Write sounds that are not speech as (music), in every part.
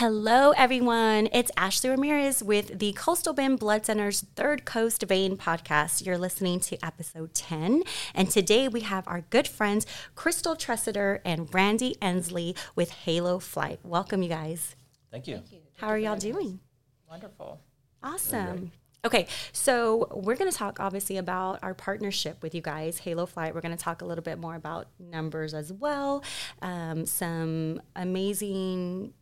Hello, everyone. It's Ashley Ramirez with the Coastal Bend Blood Center's Third Coast Vein podcast. You're listening to episode 10. And today we have our good friends, Crystal Tressiter and Randy Ensley with Halo Flight. Welcome, you guys. Thank you. Thank you. How are y'all doing? Wonderful. Awesome. Okay, so we're going to talk obviously about our partnership with you guys, Halo Flight. We're going to talk a little bit more about numbers as well, um, some amazing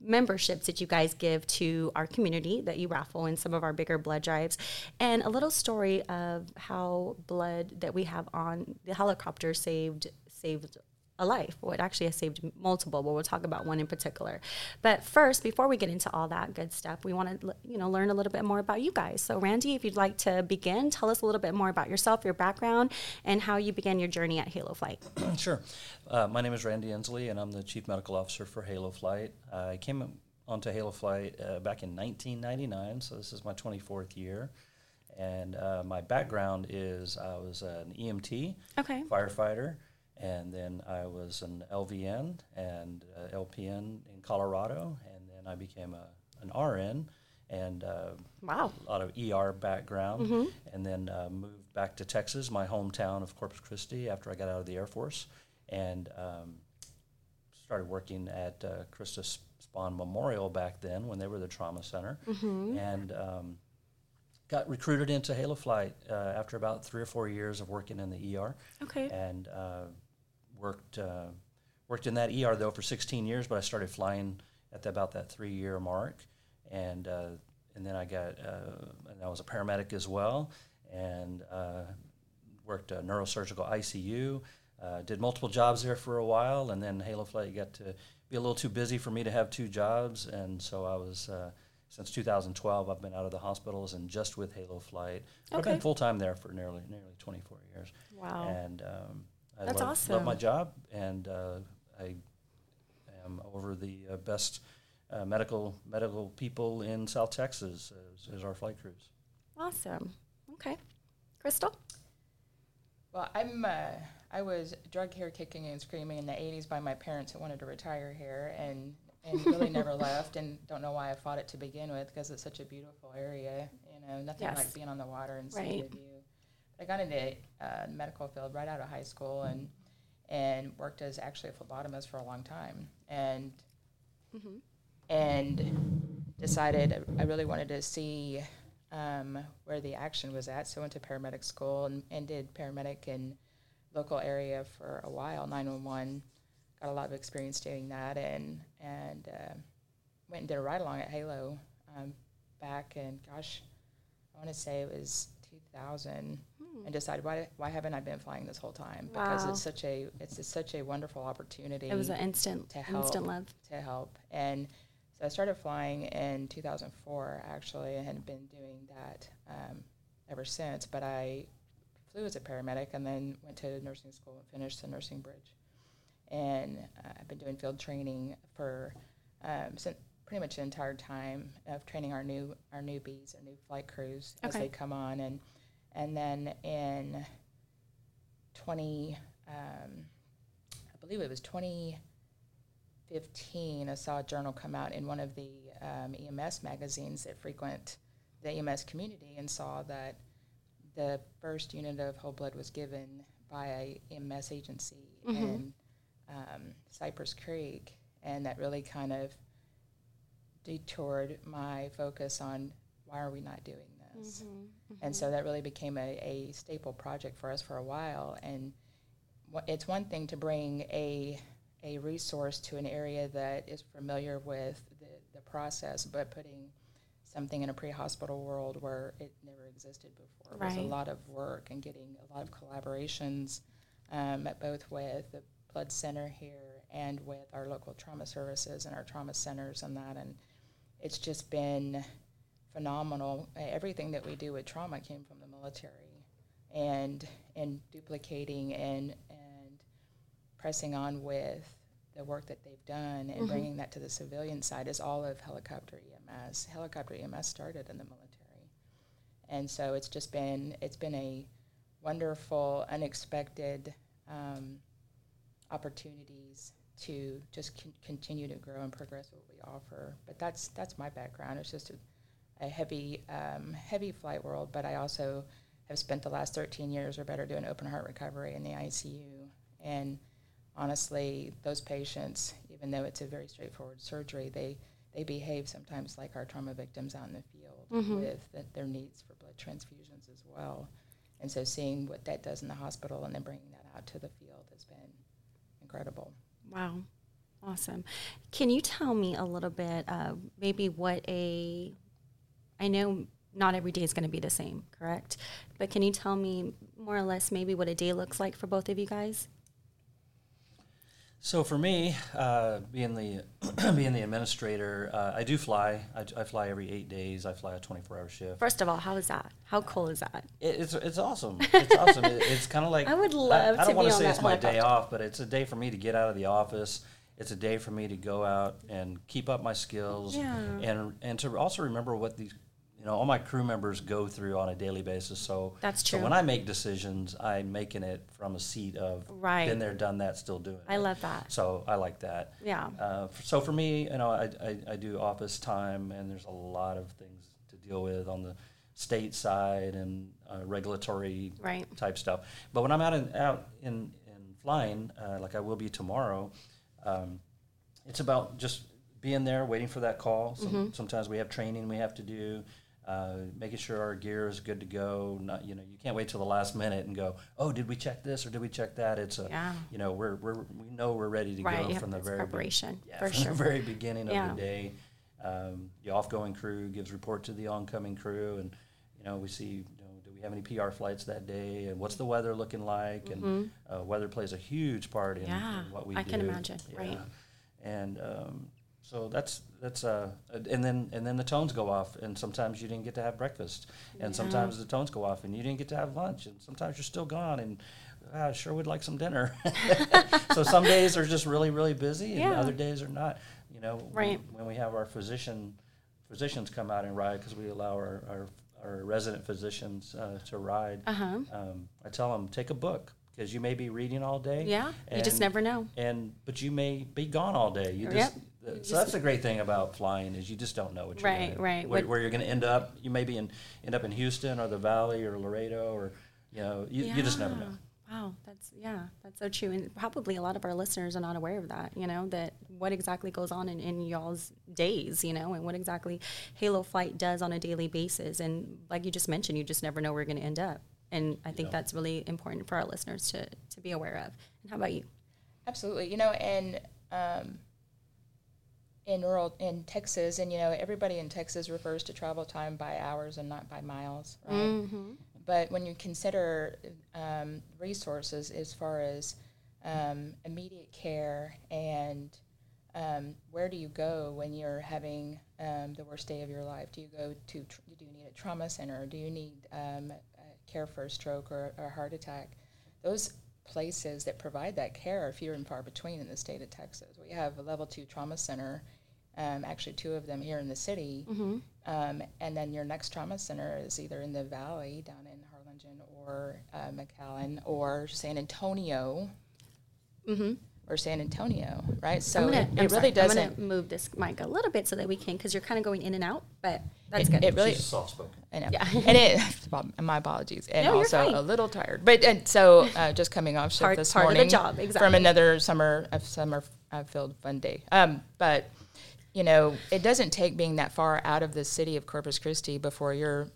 memberships that you guys give to our community that you raffle in some of our bigger blood drives, and a little story of how blood that we have on the helicopter saved saved a life. Well, it actually has saved multiple, but we'll talk about one in particular. But first, before we get into all that good stuff, we want to you know learn a little bit more about you guys. So, Randy, if you'd like to begin, tell us a little bit more about yourself, your background, and how you began your journey at Halo Flight. (clears throat) sure. Uh, my name is Randy Ensley, and I'm the Chief Medical Officer for Halo Flight. Uh, I came onto Halo Flight uh, back in 1999, so this is my 24th year. And uh, my background is I was an EMT, Okay. firefighter, and then I was an LVN and uh, LPN in Colorado, and then I became a, an RN and uh, Wow. a lot of ER background, and then uh, moved back to Texas, my hometown of Corpus Christi, after I got out of the Air Force, and um, started working at uh, Christus S- Spohn Memorial back then when they were the trauma center, and um, got recruited into Halo Flight uh, after about three or four years of working in the ER, Okay. and uh, worked uh, worked in that ER though for 16 years. But I started flying at the, about that three year mark, and uh, and then I got uh, and I was a paramedic as well, and uh, worked a neurosurgical ICU. Uh, did multiple jobs there for a while, and then Halo Flight got to be a little too busy for me to have two jobs, and so I was. Uh, since 2012, I've been out of the hospitals and just with Halo Flight. I've been full time there for nearly nearly 24 years Wow. and um, I That's love, awesome. love my job, and uh, I am over the uh, best uh, medical medical people in South Texas as, as our flight crews. Awesome. Okay. Crystal? Well, I'm. Uh, I was drug here kicking and screaming in the '80s by my parents who wanted to retire here, and and really never (laughs) left, and don't know why I fought it to begin with because it's such a beautiful area. You know, nothing Yes. like being on the water and seeing Right. the view. I got into uh, the medical field right out of high school and and worked as actually a phlebotomist for a long time, and Mm-hmm. and decided I really wanted to see um, where the action was at. So I went to paramedic school and, and did paramedic in local area for a while, 911. Got a lot of experience doing that and, and uh, went and did a ride along at Halo um, back in, gosh, I want to say it was 2000 and decided why, why haven't I been flying this whole time? Because Wow. it's such a, it's just such a wonderful opportunity It was an instant, to help. instant love. to help. And so I started flying in 2004, actually, and had been doing that um, ever since. But I flew as a paramedic and then went to nursing school and finished the nursing bridge. And uh, I've been doing field training for um, since pretty much the entire time of training our new our newbies, our new flight crews as Okay. they come on, and and then in 20, um, I believe it was 2015, I saw a journal come out in one of the um, EMS magazines that frequent the EMS community and saw that the first unit of whole blood was given by a EMS agency in um, Cypress Creek, and that really kind of detoured my focus on why are we not doing this? And so that really became a, a staple project for us for a while. And it's one thing to bring a, a resource to an area that is familiar with the, the process, but putting something in a pre-hospital world where it never existed before was a lot of work and getting a lot of collaborations um, both with the blood center here and with our local trauma services and our trauma centers and that. And it's just been phenomenal. Uh, Everything that we do with trauma came from the military, and and duplicating and and pressing on with the work that they've done and bringing that to the civilian side is all of helicopter EMS. Helicopter EMS started in the military, and so it's just been it's been a wonderful, unexpected um, opportunities to just con- continue to grow and progress what we offer. But that's that's my background. It's just a, a heavy um, heavy flight world, but I also have spent the last 13 years or better doing open heart recovery in the ICU. And honestly, those patients, even though it's a very straightforward surgery, they they behave sometimes like our trauma victims out in the field Mhm. with the, their needs for blood transfusions as well. And so seeing what that does in the hospital and then bringing that out to the field has been incredible. Wow. Awesome. Can you tell me a little bit, uh, maybe what a, I know not every day is going to be the same, correct? But can you tell me more or less maybe what a day looks like for both of you guys? So for me, uh, being the (clears throat) being the administrator, uh, I do fly. I, I fly every eight days. I fly a 24-hour shift. First of all, how is that? How cool is that? It, it's it's awesome. It's awesome. It, it's kind of like (laughs) I would love I, to don't want to say it's my day off, but it's a day for me to get out of the office. It's a day for me to go out and keep up my skills, Yeah. and and to also remember what these, you know, all my crew members go through on a daily basis. So That's true. So when I make decisions, I'm making it from a seat of Right. been there, done that, still doing it. I love that. So I like that. Yeah. Uh, so for me, you know, I, I, I do office time, and there's a lot of things to deal with on the state side and uh, regulatory Right. type stuff. But when I'm out in out in, in flying, uh, like I will be tomorrow, um, it's about just being there, waiting for that call. Some, Mm-hmm. Sometimes we have training we have to do. Uh, making sure our gear is good to go. Not, you know, you can't wait till the last minute and go, "Oh, did we check this or did we check that?" It's a, Yeah. you know, we're, we're we know we're ready to Right, go from the very be- preparation, yeah, for from sure. the (laughs) very beginning Yeah. of the day. Um, the off-going crew gives report to the oncoming crew, and you know we see, you know, do we have any PR flights that day, and what's the weather looking like, and uh, weather plays a huge part in, Mm-hmm. Yeah, in what we I do. can imagine, right. And um, so that's that's uh, and then and then the tones go off, and sometimes you didn't get to have breakfast, and Yeah. sometimes the tones go off, and you didn't get to have lunch, and sometimes you're still gone, and "Ah, I sure would like some dinner. (laughs) so some days are just really really busy, and Yeah. other days are not. You know, when- Right. when we have our physician physicians come out and ride because we allow our, our, our resident physicians uh, to ride. Uh huh. Um, I tell them take a book because you may be reading all day. Yeah. You just never know. and but you may be gone all day. You just You so that's the great thing about flying is you just don't know what you're Right, gonna, right. Where, where you're going to end up. You may be in end up in Houston or the Valley or Laredo or you know you, you just never know. Wow, that's yeah, that's so true, and probably a lot of our listeners are not aware of that. You know that what exactly goes on in, in y'all's days, you know, and what exactly Halo Flight does on a daily basis, and like you just mentioned, you just never know where you're going to end up, and I think Yeah. that's really important for our listeners to to be aware of. And how about you? Absolutely. You know, and um, in rural in Texas, and you know, everybody in Texas refers to travel time by hours and not by miles, right? Mm-hmm. But when you consider um, resources as far as um, immediate care and um, where do you go when you're having um, the worst day of your life? Do you go to tr- do you need a trauma center? Do you need um, care for a stroke or, or a heart attack? Those places that provide that care are few and far between in the state of Texas. We have a level two trauma center, um, actually two of them here in the city, Mm-hmm. um, and then your next trauma center is either in the valley down in Harlingen or uh, McAllen or San Antonio Mm-hmm. or San Antonio, right? So I'm gonna, it, I'm it sorry, really I'm doesn't. gonna move this mic a little bit so that we can, because you're kind of going in and out, but that's It- good. it really- She's soft spoken. I know. Yeah. and it, (laughs) (laughs) my apologies, and No, you're also fine. a little tired. But and so uh, just coming off shift Part- this part of the job, exactly. from another summer a summer uh, filled fun day. Um, but you know, it doesn't take being that far out of the city of Corpus Christi before you're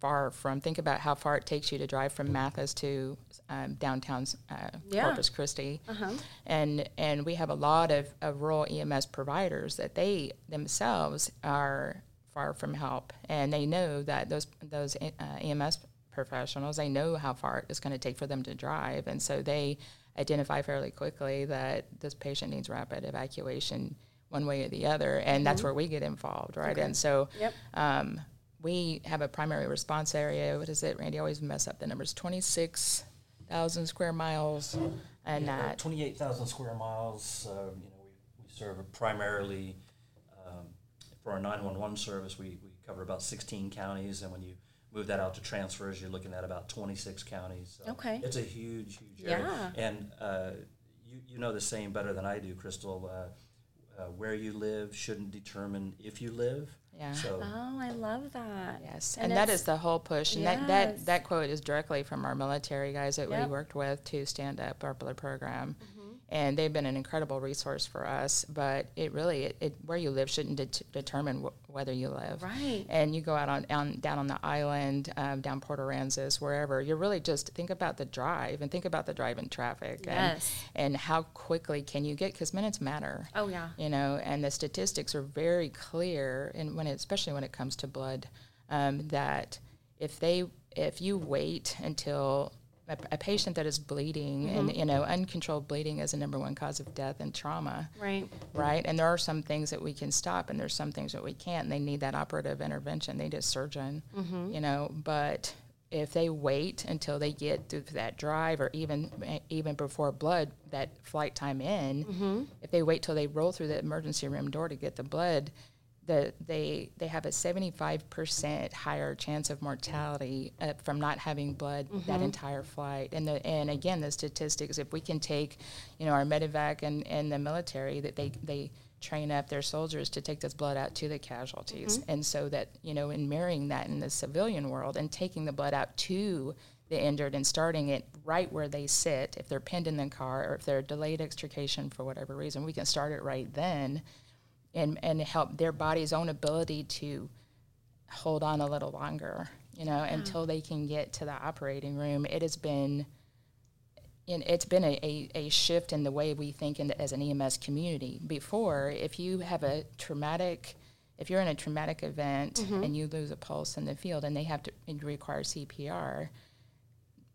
far from. Think about how far it takes you to drive from Mathis to um, downtown uh, Yeah. Corpus Christi Uh-huh. and and we have a lot of, of rural EMS providers that they themselves are far from help, and they know that those those uh, EMS professionals they know how far it's going to take for them to drive, and so they identify fairly quickly that this patient needs rapid evacuation one way or the other, and that's where we get involved, right? Okay. And so Yep. um, we have a primary response area. What is it, Randy? I always mess up the numbers. Twenty six thousand square miles, and Yeah, that 28,000 square miles. Uh, you know, we, we serve primarily um, for our 911 service. We, we cover about 16 counties, and when you move that out to transfers, you're looking at about 26 counties. So Okay. it's a huge, huge area. Yeah. And uh, you, you know the same better than I do, Crystal. Uh, uh, where you live shouldn't determine if you live. Yeah. So Oh, I love that. Yes, And and, that it's- is the whole push. And Yes. that, that, that quote is directly from our military guys that Yep. we worked with to stand up our blood program. Mm-hmm. And they've been an incredible resource for us. But it really, it, it where you live shouldn't det- determine wh- whether you live. Right. And you go out on, on down on the island, um, down Port Aransas, wherever. You're really just think about the drive and think about the drive in traffic. Yes. And, and how quickly can you get? Because minutes matter Oh yeah. you know, and the statistics are very clear, and when it, especially when it comes to blood, um, that if they if you wait until a, a patient that is bleeding and mm-hmm. you know uncontrolled bleeding is the number one cause of death and trauma. Right. right? And there are some things that we can stop and there's some things that we can't. And they need that operative intervention. They need a surgeon mm-hmm. you know. But if they wait until they get through that drive or even even before blood that flight time in mm-hmm. if they wait till they roll through the emergency room door to get the blood the, they they have a 75% higher chance of mortality uh, from not having blood that entire flight. And the and again the statistics if we can take you know our medevac and, and the military that they they train up their soldiers to take this blood out to the casualties. And so that you know in mirroring that in the civilian world and taking the blood out to the injured and starting it right where they sit if they're pinned in the car or if they're delayed extrication for whatever reason we can start it right then and and help their body's own ability to hold on a little longer you know until they can get to the operating room. It has been and it's been a, a, a shift in the way we think in the, as an EMS community. Before, if you have a traumatic, if you're in a traumatic event mm-hmm. and you lose a pulse in the field and they have to require CPR,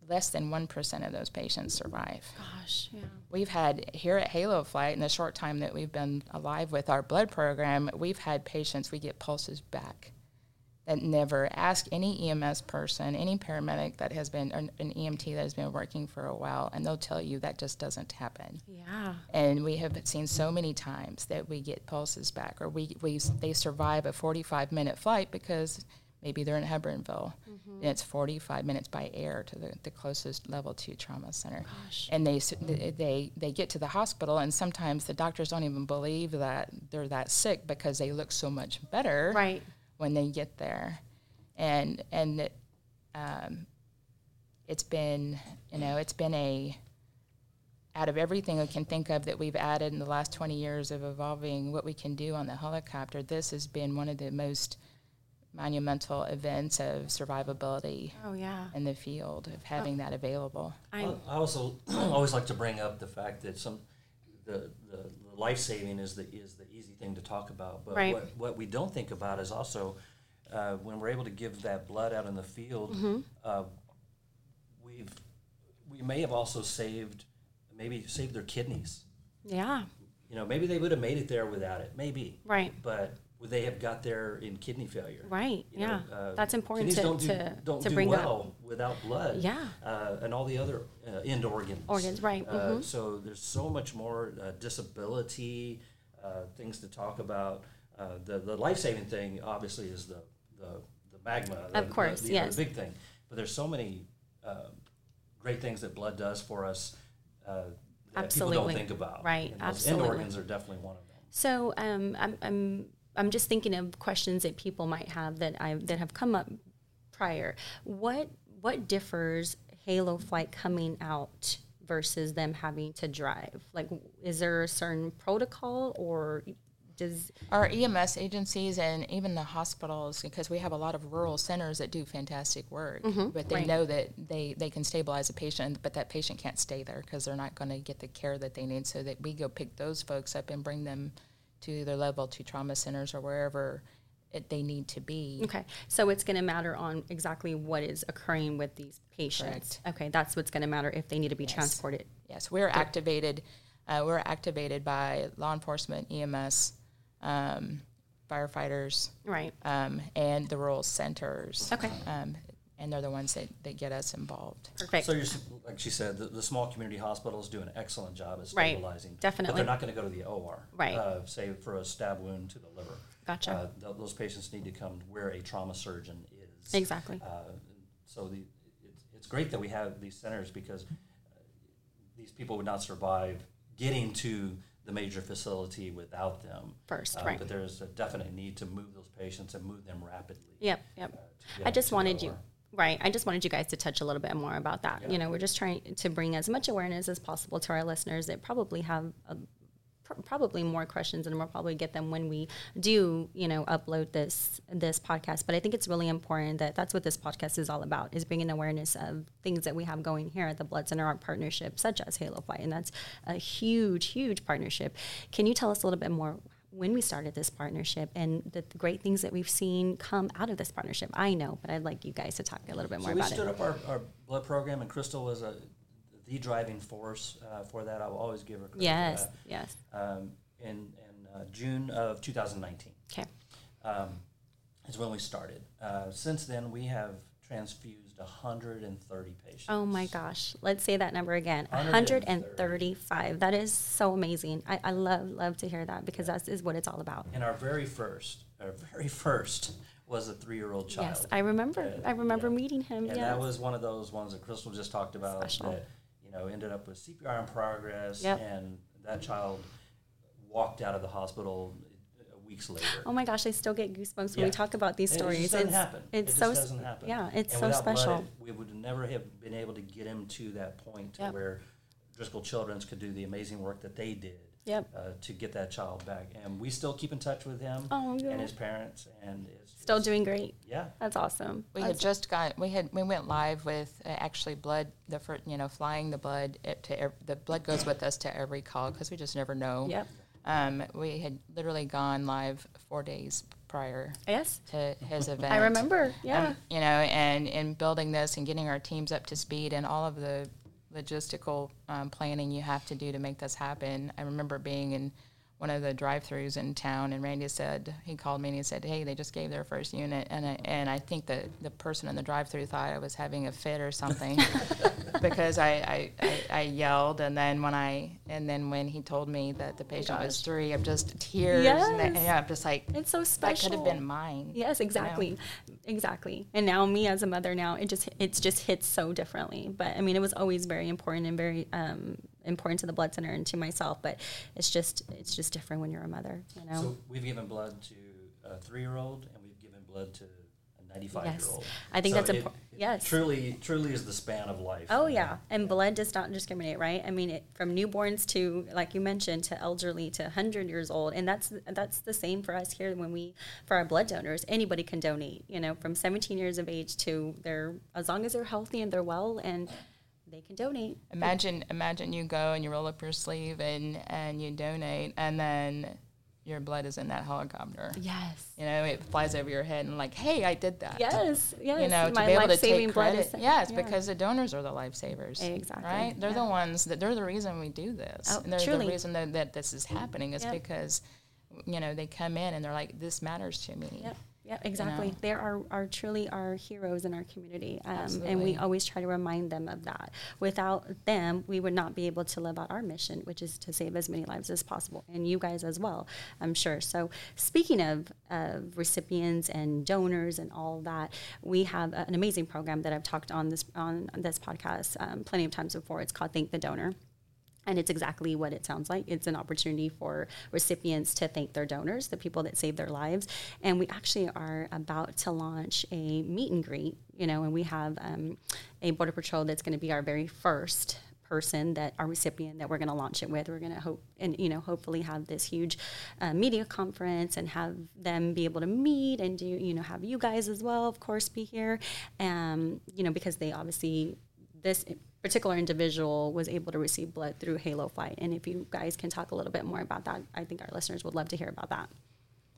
less than 1% of those patients survive. Gosh. Yeah. We've had here at Halo Flight, in the short time that we've been alive with our blood program, we've had patients, we get pulses back that never ask any EMS person, any paramedic that has been, an, an EMT that has been working for a while, and they'll tell you that just doesn't happen. Yeah. And we have seen so many times that we get pulses back, or we, we they survive a 45 minute flight because maybe they're in Hebbronville, and it's 45 minutes by air to the, the closest level two trauma center. Gosh. And they, they they get to the hospital, and sometimes the doctors don't even believe that they're that sick because they look so much better Right. when they get there, and and it, um, it's been you know it's been a out of everything I can think of that we've added in the last 20 years of evolving what we can do on the helicopter, this has been one of the most monumental events of survivability Oh yeah. in the field of having that available. I. Well, I also (clears throat) always like to bring up the fact that some the, the, the life saving is the is the easy thing to talk about, but Right. what, what we don't think about is also uh, when we're able to give that blood out in the field, Mm-hmm. uh, we've we may have also saved maybe saved their kidneys. Yeah. You know, maybe they would have made it there without it, maybe, Right. but would they have got there in kidney failure? Right. You know, yeah. uh, That's important to don't do, to, don't to do bring well up. without blood. Yeah. Uh, and all the other uh, end organs. Organs, right, Uh, mhm. So there's so much more uh, disability uh, things to talk about. Uh, the the life saving thing obviously is the the, the magma. the- Of course, the, know, yes. the big thing. But there's so many uh, great things that blood does for us. Uh, that people don't think about. Right, absolutely. End organs are definitely one of them. So um, I'm, I'm I'm just thinking of questions that people might have that I that have come up prior. What what differs Halo Flight coming out versus them having to drive? Like, is there a certain protocol or does Our EMS agencies and even the hospitals, because we have a lot of rural centers that do fantastic work, mm-hmm. but they right. know that they, they can stabilize a patient, but that patient can't stay there because they're not going to get the care that they need. So that we go pick those folks up and bring them to their level two trauma centers or wherever it, they need to be. okay? So it's going to matter on exactly what is occurring with these patients. Okay, that's what's going to matter if they need to be transported. Yes, we're activated. Uh, we're activated by law enforcement, EMS, um, firefighters, Right. um, and the rural centers. Okay. Um, and they're the ones that, that get us involved. Perfect. So you're, like she said, the, the small community hospitals do an excellent job at Right. stabilizing. But Definitely. they're not going to go to the OR. Right. Uh, say for a stab wound to the liver. Gotcha. Uh, th- those patients need to come where a trauma surgeon is. Exactly. Uh, so the, it's, it's great that we have these centers because uh, these people would not survive getting to the major facility without them. First, Uh, right. But there's a definite need to move those patients and move them rapidly. Yep, yep. uh, I just wanted you, OR. Right. I just wanted you guys to touch a little bit more about that. Yeah. You know, we're just trying to bring as much awareness as possible to our listeners that probably have a, pr- probably more questions and we'll probably get them when we do, you know, upload this this podcast. But I think it's really important that that's what this podcast is all about is bringing awareness of things that we have going here at the Blood Center, our partnership, such as Halo Flight, and that's a huge, huge partnership. Can you tell us a little bit more? When we started this partnership and the, the great things that we've seen come out of this partnership, I know, but I'd like you guys to talk a little bit more So about it. we stood up our, our blood program, and Crystal was a, the driving force uh, for that. I will always give her credit Yes, yes. Um, in in uh, June of 2019 Okay. um, is when we started. Uh, since then, we have transfused 130 patients. Oh my gosh. Let's say that number again. 130. 135. That is so amazing. I, I love, love to hear that because that is what it's all about. And our very first, our very first was a three-year-old child. Yes, I remember. Uh, I remember yeah. meeting him. And yes. that was one of those ones that Crystal just talked about Special. that, you know, ended up with CPR in progress, Yep. and that child walked out of the hospital weeks later. Oh my gosh, I still get goosebumps when Yeah. we talk about these It stories. just doesn't it's happen. it's it so just doesn't happen. yeah, it's And so without blood, special. we would never have been able to get him to that point to Yep. where Driscoll Children's could do the amazing work that they did Yep. uh, to get that child back. And we still keep in touch with him Oh, yeah. and his parents, and it's Still it's- doing great. Yeah, That's awesome. We That's- had just got we had we went live with uh, actually blood the first you know flying the blood to ev- the blood goes with us to every call because we just never know. Yep. Um, we had literally gone live four days prior Yes. to his event. I remember. Yeah. Um, you know, and in building this and getting our teams up to speed and all of the logistical um, planning you have to do to make this happen. I remember being in one of the drive-throughs in town, and Randy said he called me and he said, "Hey, they just gave their first unit," and I, and I think that the person in the drive-through thought I was having a fit or something (laughs) because I, I, I, I yelled, and then when I and then when he told me that the patient was three, I'm just tears. And Yes. yeah, I'm just like it's so special. that could have been mine. Yes, exactly, exactly. And now me as a mother now, it just it's just hits so differently. But I mean, it was always very important and very um, important to the blood center and to myself. But it's just it's just different when you're a mother. You know. So we've given blood to a three-year-old, and we've given blood to a 95-year-old. I think So that's important. Yes. Truly, truly is the span of life. Oh yeah, and blood does not discriminate, right? I mean, it, from newborns to, like you mentioned, to elderly to hundred years old, and that's that's the same for us here when we for our blood donors. Anybody can donate, you know, from 17 years of age to their as long as they're healthy and they're well, and they can donate. Imagine, imagine you go and you roll up your sleeve and and you donate, and then your blood is in that helicopter. Yes. You know, it flies over your head and like, hey, I did that. Yes. Yes. You know, to be able to take blood credit. yes, yeah. because the donors are the lifesavers. Exactly, Right? They're yeah. the ones that they're the reason we do this. Oh, and they're truly. the reason that, that this is happening is Yep. because, you know, they come in and they're like, this matters to me. Yep. Yeah, exactly. know? They are, are truly our heroes in our community. Um, and we always try to remind them of that. Without them, we would not be able to live out our mission, which is to save as many lives as possible. And you guys as well, I'm sure. So, speaking of uh, recipients and donors and all that, we have an amazing program that I've talked on this on this podcast um, plenty of times before. It's called Thank the Donor. And it's exactly what it sounds like. It's an opportunity for recipients to thank their donors, the people that saved their lives. And we actually are about to launch a meet and greet, you know, and we have um, a Border Patrol that's going to be our very first person that our recipient that we're going to launch it with we're going to hope and you know hopefully have this huge uh, media conference and have them be able to meet and do you know have you guys as well of course be here um, you know because they obviously this particular individual was able to receive blood through Halo Flight. And if you guys can talk a little bit more about that, I think our listeners would love to hear about that.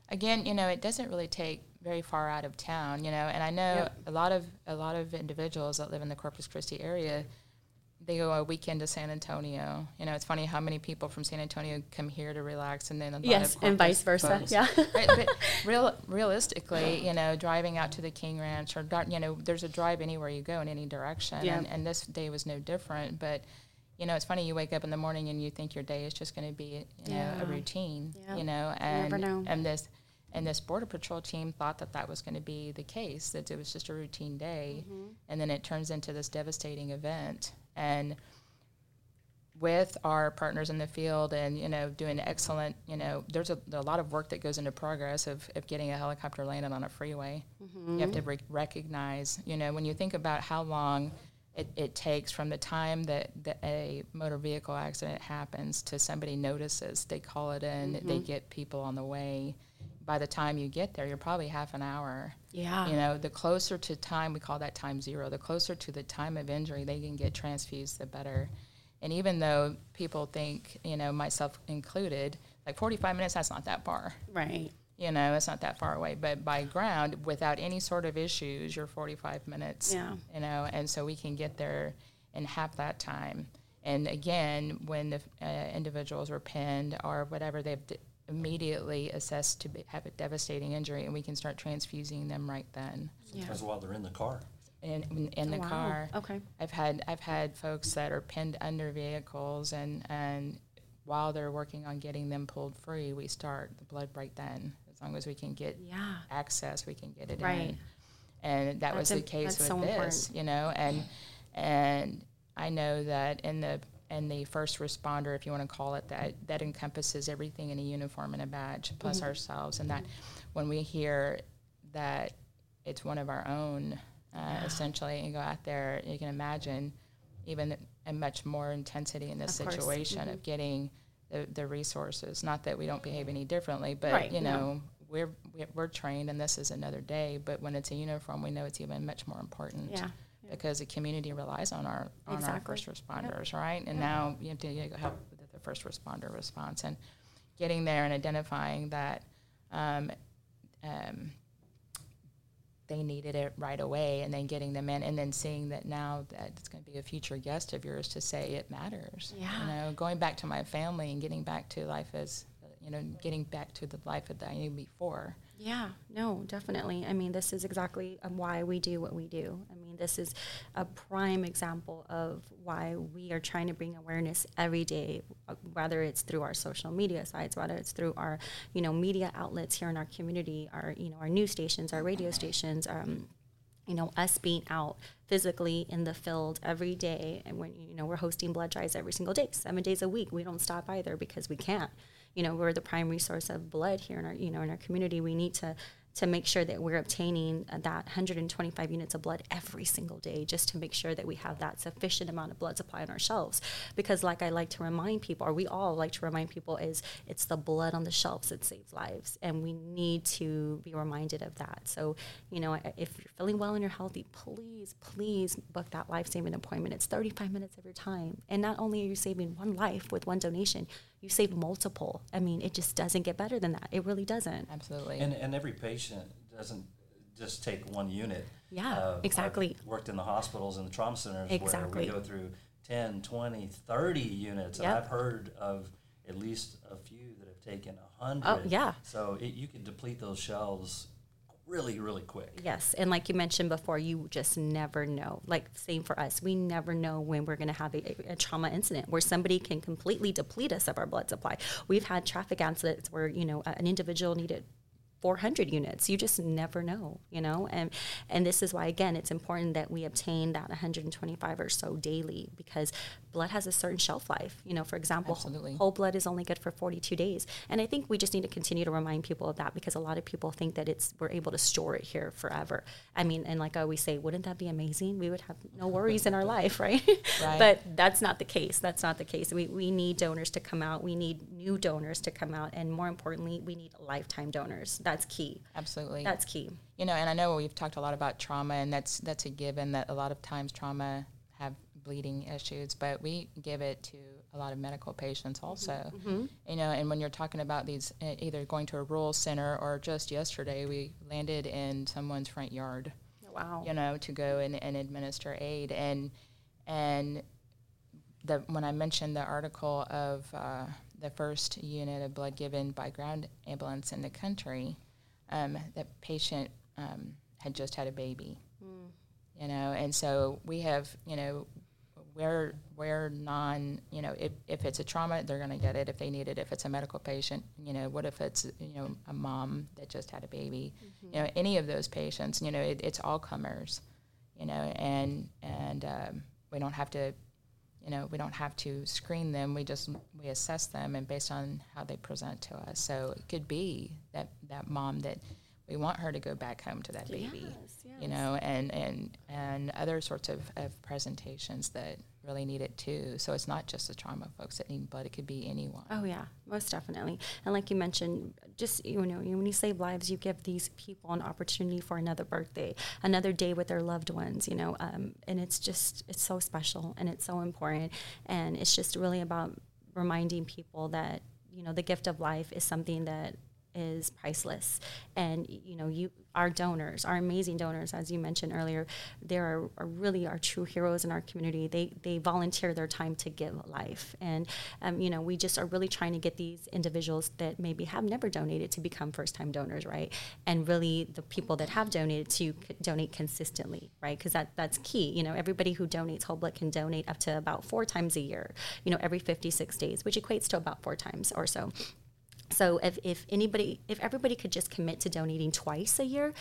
again, you know, it doesn't really take very far out of town, you know, and I know Yep. a lot of a lot of individuals that live in the Corpus Christi area, they go a weekend to San Antonio. You know, it's funny how many people from San Antonio come here to relax, and then Yes, and vice versa. folks- Yeah. right, but (laughs) real, realistically, you know, driving out to the King Ranch or you know, there's a drive anywhere you go in any direction, Yeah. and, and this day was no different. But you know, it's funny you wake up in the morning and you think your day is just going to be you know Yeah. a routine, Yeah. you know, You and never know. and this and this border patrol team thought that that was going to be the case that it was just a routine day Mm-hmm. and then it turns into this devastating event and with our partners in the field and you know doing excellent you know there's a, a lot of work that goes into progress of, of getting a helicopter landed on a freeway. You have to mm-hmm. re- recognize you know when you think about how long it, it takes from the time that, that a motor vehicle accident happens to somebody notices they call it in they mm-hmm. get people on the way. By the time you get there you're probably half an hour Yeah. you know the closer to time we call that time zero the closer to the time of injury they can get transfused the better and even though people think you know myself included like 45 minutes that's not that far Right. you know it's not that far away but by ground without any sort of issues you're 45 minutes Yeah. you know and so we can get there in half that time and again when the uh, individuals are pinned or whatever they've d- immediately assessed to be, have a devastating injury and we can start transfusing them right then Yeah. That's while they're in the car. in, in, in the Wow. car Okay. I've had I've had folks that are pinned under vehicles and and while they're working on getting them pulled free, we start the blood right then. As long as we can get Yeah. access, we can get it Right. in. And that was the case that's with so this, important. you know, and and I know that in the in the first responder, if you want to call it that, that encompasses everything in a uniform and a badge, plus Mm-hmm. ourselves, and that when we hear that it's one of our own, uh, essentially, and go out there, you can imagine even a much more intensity in this Of situation Mm-hmm. of getting the, the resources. Not that we don't behave any differently, but Right, you know, we're we're- we're trained, and this is another day. But when it's a uniform, we know it's even much more important Yeah. Because the community relies on our on our first responders, right? And now you have to help with the first responder response and getting there and identifying that um, um, they needed it right away, and then getting them in, and then seeing that now that it's going to be a future guest of yours to say it matters. Yeah. You know, going back to my family and getting back to life as you know, getting back to the life that I knew before. Yeah, no, definitely. I mean, this is exactly um, why we do what we do. I mean, this is a prime example of why we are trying to bring awareness every day, uh, whether it's through our social media sites, whether it's through our, you know, media outlets here in our community, our, you know, our news stations, our radio stations, um, you know, us being out physically in the field every day. And when, you know, we're hosting blood drives every single day, seven days a week. We don't stop either because we can't. You know, we're the prime resource of blood here in our, you know, in our community. We need to to make sure that we're obtaining uh, that 125 units of blood every single day just to make sure that we have that sufficient amount of blood supply on our shelves. Because like i like to remind people or we all like to remind people is it's the blood on the shelves that saves lives. And we need to be reminded of that. So you know if you're feeling well and you're healthy please please book that life-saving appointment. It's 35 minutes of your time. And not only are you saving one life with one donation you save multiple i mean it just doesn't get better than that it really doesn't Absolutely. And, and every patient doesn't just take one unit. Yeah, Uh, exactly. I've worked in the hospitals and the trauma centers Exactly. where we go through 10, 20, 30 units. Yep. And I've heard of at least a few that have taken 100. Oh, yeah. So it, you can deplete those shelves really, really quick. Yes, and like you mentioned before, you just never know. Like same for us, we never know when we're going to have a, a trauma incident where somebody can completely deplete us of our blood supply. We've had traffic accidents where you know an individual needed 400 units. You just never know, you know, and and this is why again it's important that we obtain that 125 or so daily because blood has a certain shelf life. You know, for example, Absolutely. whole blood is only good for 42 days, and I think we just need to continue to remind people of that because a lot of people think that it's we're able to store it here forever. I mean, and like I always say, wouldn't that be amazing? We would have no worries in our (laughs) life, right? Right. but that's not the case. That's not the case. We we need donors to come out. We need new donors to come out, and more importantly, we need lifetime donors. That's key. Absolutely. That's key. you know, and I know we've talked a lot about trauma, and that's that's a given that a lot of times trauma have bleeding issues, but we give it to a lot of medical patients also. You know, and when you're talking about these, either going to a rural center or just yesterday, we landed in someone's front yard. Wow. you know, to go and, and administer aid. And and the when I mentioned the article of uh, the first unit of blood given by ground ambulance in the country, um, that patient um, had just had a baby. You know, and so we have, you know, we're we're non, you know, if, if it's a trauma, they're going to get it if they need it. If it's a medical patient, you know, what if it's you know a mom that just had a baby, you know, any of those patients, you know, it, it's all comers, you know, and and um, we don't have to, you know, we don't have to screen them. We just we assess them and based on how they present to us. So it could be that that mom that we want her to go back home to that baby, Yes, you know, and and and other sorts of, of presentations that really need it too. So it's not just the trauma folks that need but it could be anyone. Oh yeah, most definitely. And like you mentioned, just you know, when you save lives, you give these people an opportunity for another birthday, another day with their loved ones. You know, um, and it's just it's so special and it's so important, and it's just really about reminding people that you know the gift of life is something that is priceless. And you know you our donors our amazing donors as you mentioned earlier they are, are really our true heroes in our community. They they volunteer their time to give life. And um, you know we just are really trying to get these individuals that maybe have never donated to become first time donors right? And really the people that have donated to donate consistently right? Because that that's key. You know everybody who donates whole blood can donate up to about four times a year you know every 56 days which equates to about four times or so so if, if anybody, if everybody could just commit to donating twice a year,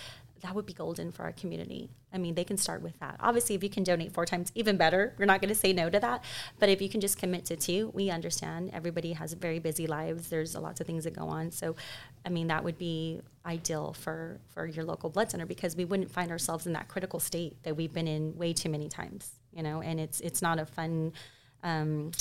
that would be golden for our community. I mean, they can start with that. Obviously, if you can donate four times, even better. We're not going to say no to that. But if you can just commit to two, we understand everybody has very busy lives. There's lots of things that go on. So, I mean, that would be ideal for for your local blood center because we wouldn't find ourselves in that critical state that we've been in way too many times. You know, and it's it's not a fun. Um,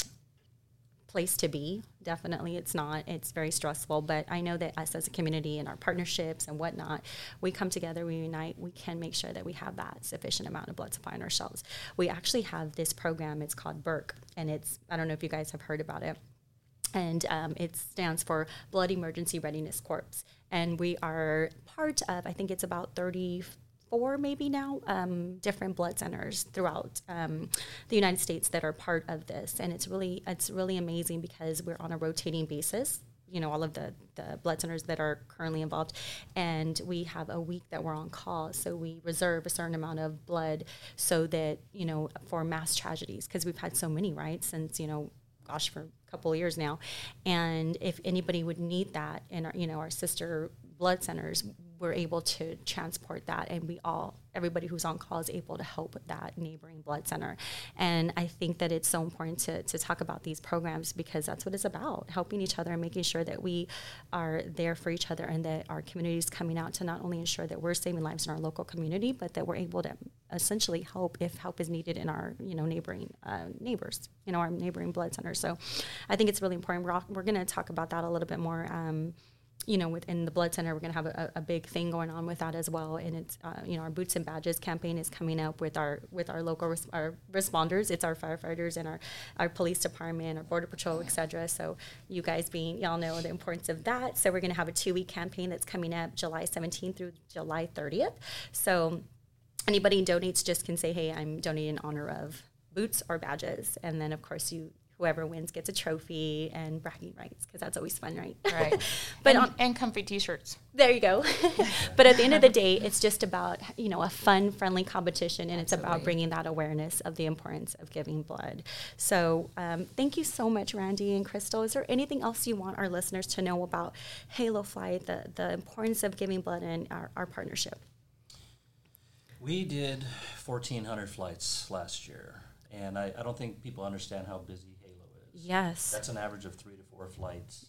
place to be. Definitely, it's not. It's very stressful. But I know that us as a community and our partnerships and whatnot, we come together, we unite, we can make sure that we have that sufficient amount of blood supply in our shelves. We actually have this program. It's called BERC, and it's I don't know if you guys have heard about it and um, it stands for Blood Emergency Readiness Corps. And we are part of, I think it's about 34 maybe now, um, different blood centers throughout um, the United States that are part of this. And it's really, it's really amazing because we're on a rotating basis. You know, all of the, the blood centers that are currently involved. And we have a week that we're on call. So we reserve a certain amount of blood so that, you know, for mass tragedies, because we've had so many, right? Since, you know, gosh, for a couple of years now. And if anybody would need that in our, you know, our sister blood centers, we're able to transport that and we all everybody who's on call is able to help that neighboring blood center. And I think that it's so important to, to talk about these programs because that's what it's about, helping each other and making sure that we are there for each other and that our community is coming out to not only ensure that we're saving lives in our local community, but that we're able to essentially help if help is needed in our, you know, neighboring uh, neighbors, you know, our neighboring blood centers. So I think it's really important. We're, we're going to talk about that a little bit more um, you know, within the blood center, we're going to have a, a big thing going on with that as well. And it's, uh, you know, our boots and badges campaign is coming up with our with our local res- our responders. It's our firefighters and our our police department, our border patrol, et cetera. So you guys being y'all know the importance of that. So we're going to have a two week campaign that's coming up July 17th through July 30th. So anybody donates just can say, hey, I'm donating in honor of boots or badges, and then of course you whoever wins gets a trophy and bragging rights because that's always fun, right? Right. (laughs) but and, on, and comfy T-shirts. there you go. (laughs) but at the end of the day, it's just about you know a fun, friendly competition, and it's about bringing that awareness of the importance of giving blood. So um, thank you so much, Randy and Crystal. Is there anything else you want our listeners to know about Halo Flight, the the importance of giving blood, and our, our partnership? We did 1,400 flights last year, and I, I don't think people understand how busy Halo is. Yes. That's an average of three to four flights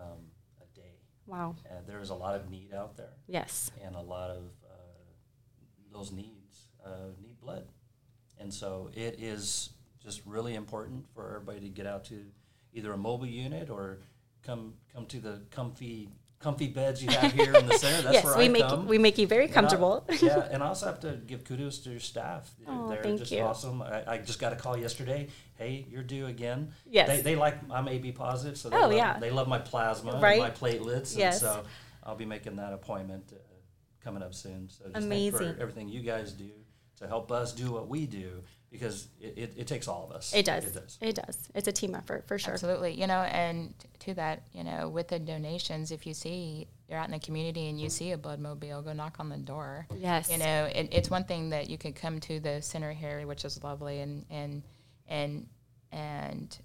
um, a day. wow. And there is a lot of need out there, Yes. and a lot of uh, those needs uh, need blood. And so it is just really important for everybody to get out to either a mobile unit or come come to the comfy comfy beds you have here in the center. (laughs) That's yes, where we I make come. we make you very And I- comfortable. (laughs) yeah, and I also have to give kudos to your staff. They're, Oh, they're thank just you. awesome. I, I just got a call yesterday. Hey, you're due again. Yes. They, they like I'm AB positive, so they Oh, love, yeah. they love my plasma Right. and my platelets. Yes. And so I'll be making that appointment uh, coming up soon. So just thank Amazing. for everything you guys do to help us do what we do because it, it, it takes all of us. It does. It does. It does. It's a team effort for sure. Absolutely. You know, and to that, you know, with the donations, if you see you're out in the community and you see a blood mobile, go knock on the door. Yes. You know, it, it's one thing that you could come to the center here, which is lovely, and and and and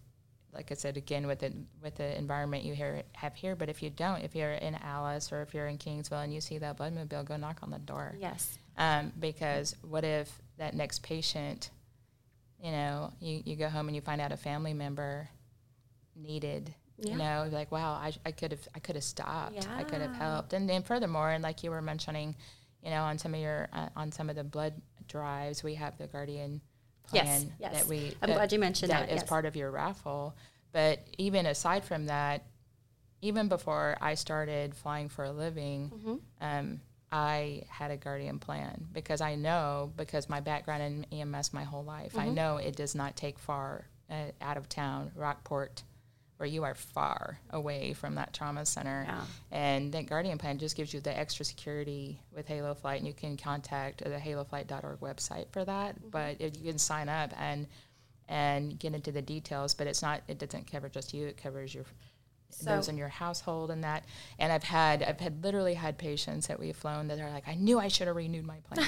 like I said again with the with the environment you here have here. But if you don't, if you're in Alice or if you're in Kingsville and you see that blood mobile, go knock on the door. Yes. Um, because what if that next patient you know, you, you go home and you find out a family member needed. Yeah. You know, like wow, I, I could have I could have stopped. Yeah. I could have helped. And then furthermore, and like you were mentioning, you know, on some of your uh, on some of the blood drives, we have the Guardian plan yes. that we. I'm glad you mentioned that, as yes. part of your raffle. But even aside from that, even before I started flying for a living, Mm-hmm. um, I had a guardian plan because I know because my background in EMS my whole life, Mm-hmm. I know it does not take far uh, out of town, Rockport, where you are far away from that trauma center. Yeah. And that guardian plan just gives you the extra security with Halo Flight, and you can contact the haloflight.org website for that. Mm-hmm. But if you can sign up and and get into the details, but it's not. It doesn't cover just you. It covers your those in your household and that. And I've had I've had literally had patients that we've flown that are like, I knew I should have renewed my plan,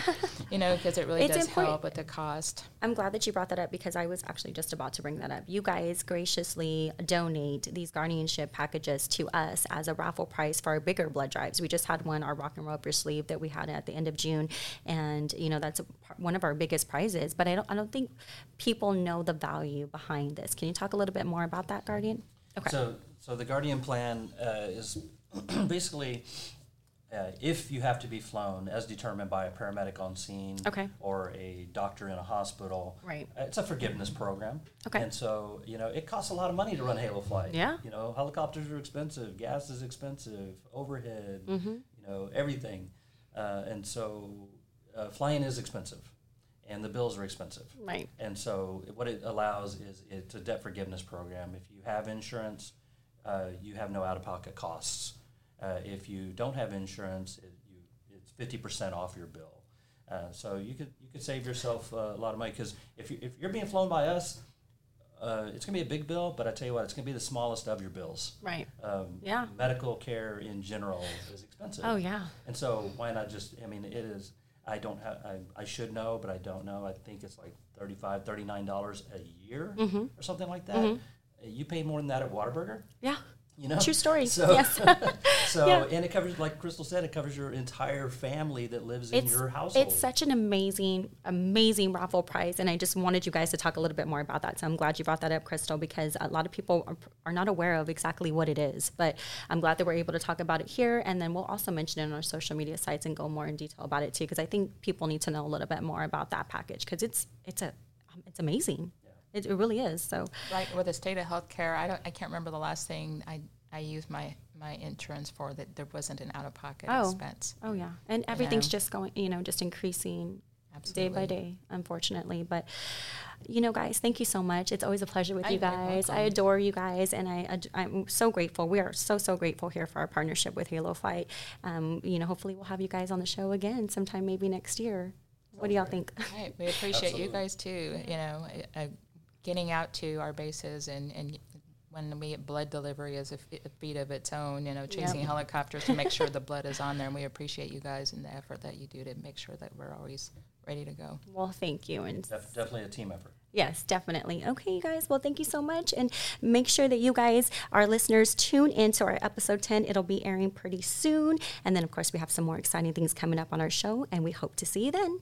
you know, because it really It's does important. help with the cost. I'm glad that you brought that up because I was actually just about to bring that up. You guys graciously donate these guardianship packages to us as a raffle prize for our bigger blood drives. We just had one, our rock and roll up your sleeve, that we had at the end of June, and you know that's a, one of our biggest prizes. But I don't, I don't think people know the value behind this. Can you talk a little bit more about that, Guardian? Okay. So, so the Guardian plan uh, is (clears throat) basically uh, if you have to be flown as determined by a paramedic on scene Okay. or a doctor in a hospital. Right. uh, It's a forgiveness program. Okay. And so, you know, it costs a lot of money to run Halo flight. Yeah. You know, helicopters are expensive, gas is expensive, overhead, Mm-hmm. you know, everything. Uh, and so uh, flying is expensive and the bills are expensive. Right. And so what it allows is it's a debt forgiveness program. If you have insurance, uh, you have no out-of-pocket costs. Uh, if you don't have insurance, it, you, it's fifty percent off your bill. Uh, so you could you could save yourself uh, a lot of money because if you if you're being flown by us, uh, it's gonna be a big bill. But I tell you what, it's gonna be the smallest of your bills. Right. Um, Yeah. Medical care in general is expensive. Oh yeah. And so why not just, I mean, it is, I don't have, I, I should know, but I don't know. I think it's like $35, $39 a year Mm-hmm. or something like that. Uh, You pay more than that at Whataburger, Yeah. you know? True story. So, yes. (laughs) so Yeah. and it covers, like Crystal said, it covers your entire family that lives in your household. It's such an amazing, amazing raffle prize, and I just wanted you guys to talk a little bit more about that. So I'm glad you brought that up, Crystal, because a lot of people are, are not aware of exactly what it is. But I'm glad that we're able to talk about it here, and then we'll also mention it on our social media sites and go more in detail about it too, because I think people need to know a little bit more about that package because it's it's a um, it's amazing. It, it really is. So Right with the state of healthcare, I don't I can't remember the last thing I I used my my insurance for that there wasn't an out of pocket Oh. expense. oh yeah, and everything's know. just going, you know, just increasing Absolutely. day by day, unfortunately. But you know, guys, thank you so much. It's always a pleasure with Hi, you guys. I adore you guys, and I, I'm so grateful. We are so so grateful here for our partnership with Halo Flight. Um, you know, hopefully we'll have you guys on the show again sometime, maybe next year. What do y'all think? Right. We appreciate you guys too. You know, uh, getting out to our bases and and when we get blood delivery is a, f- a feat of its own. You know, chasing helicopters to make sure the blood is on there, and we appreciate you guys and the effort that you do to make sure that we're always ready to go. Well, thank you, and Def- definitely a team effort. Yes, definitely. Okay, you guys. Well, thank you so much. And make sure that you guys, our listeners, tune in to our episode 10. It'll be airing pretty soon. And then, of course, we have some more exciting things coming up on our show, and we hope to see you then.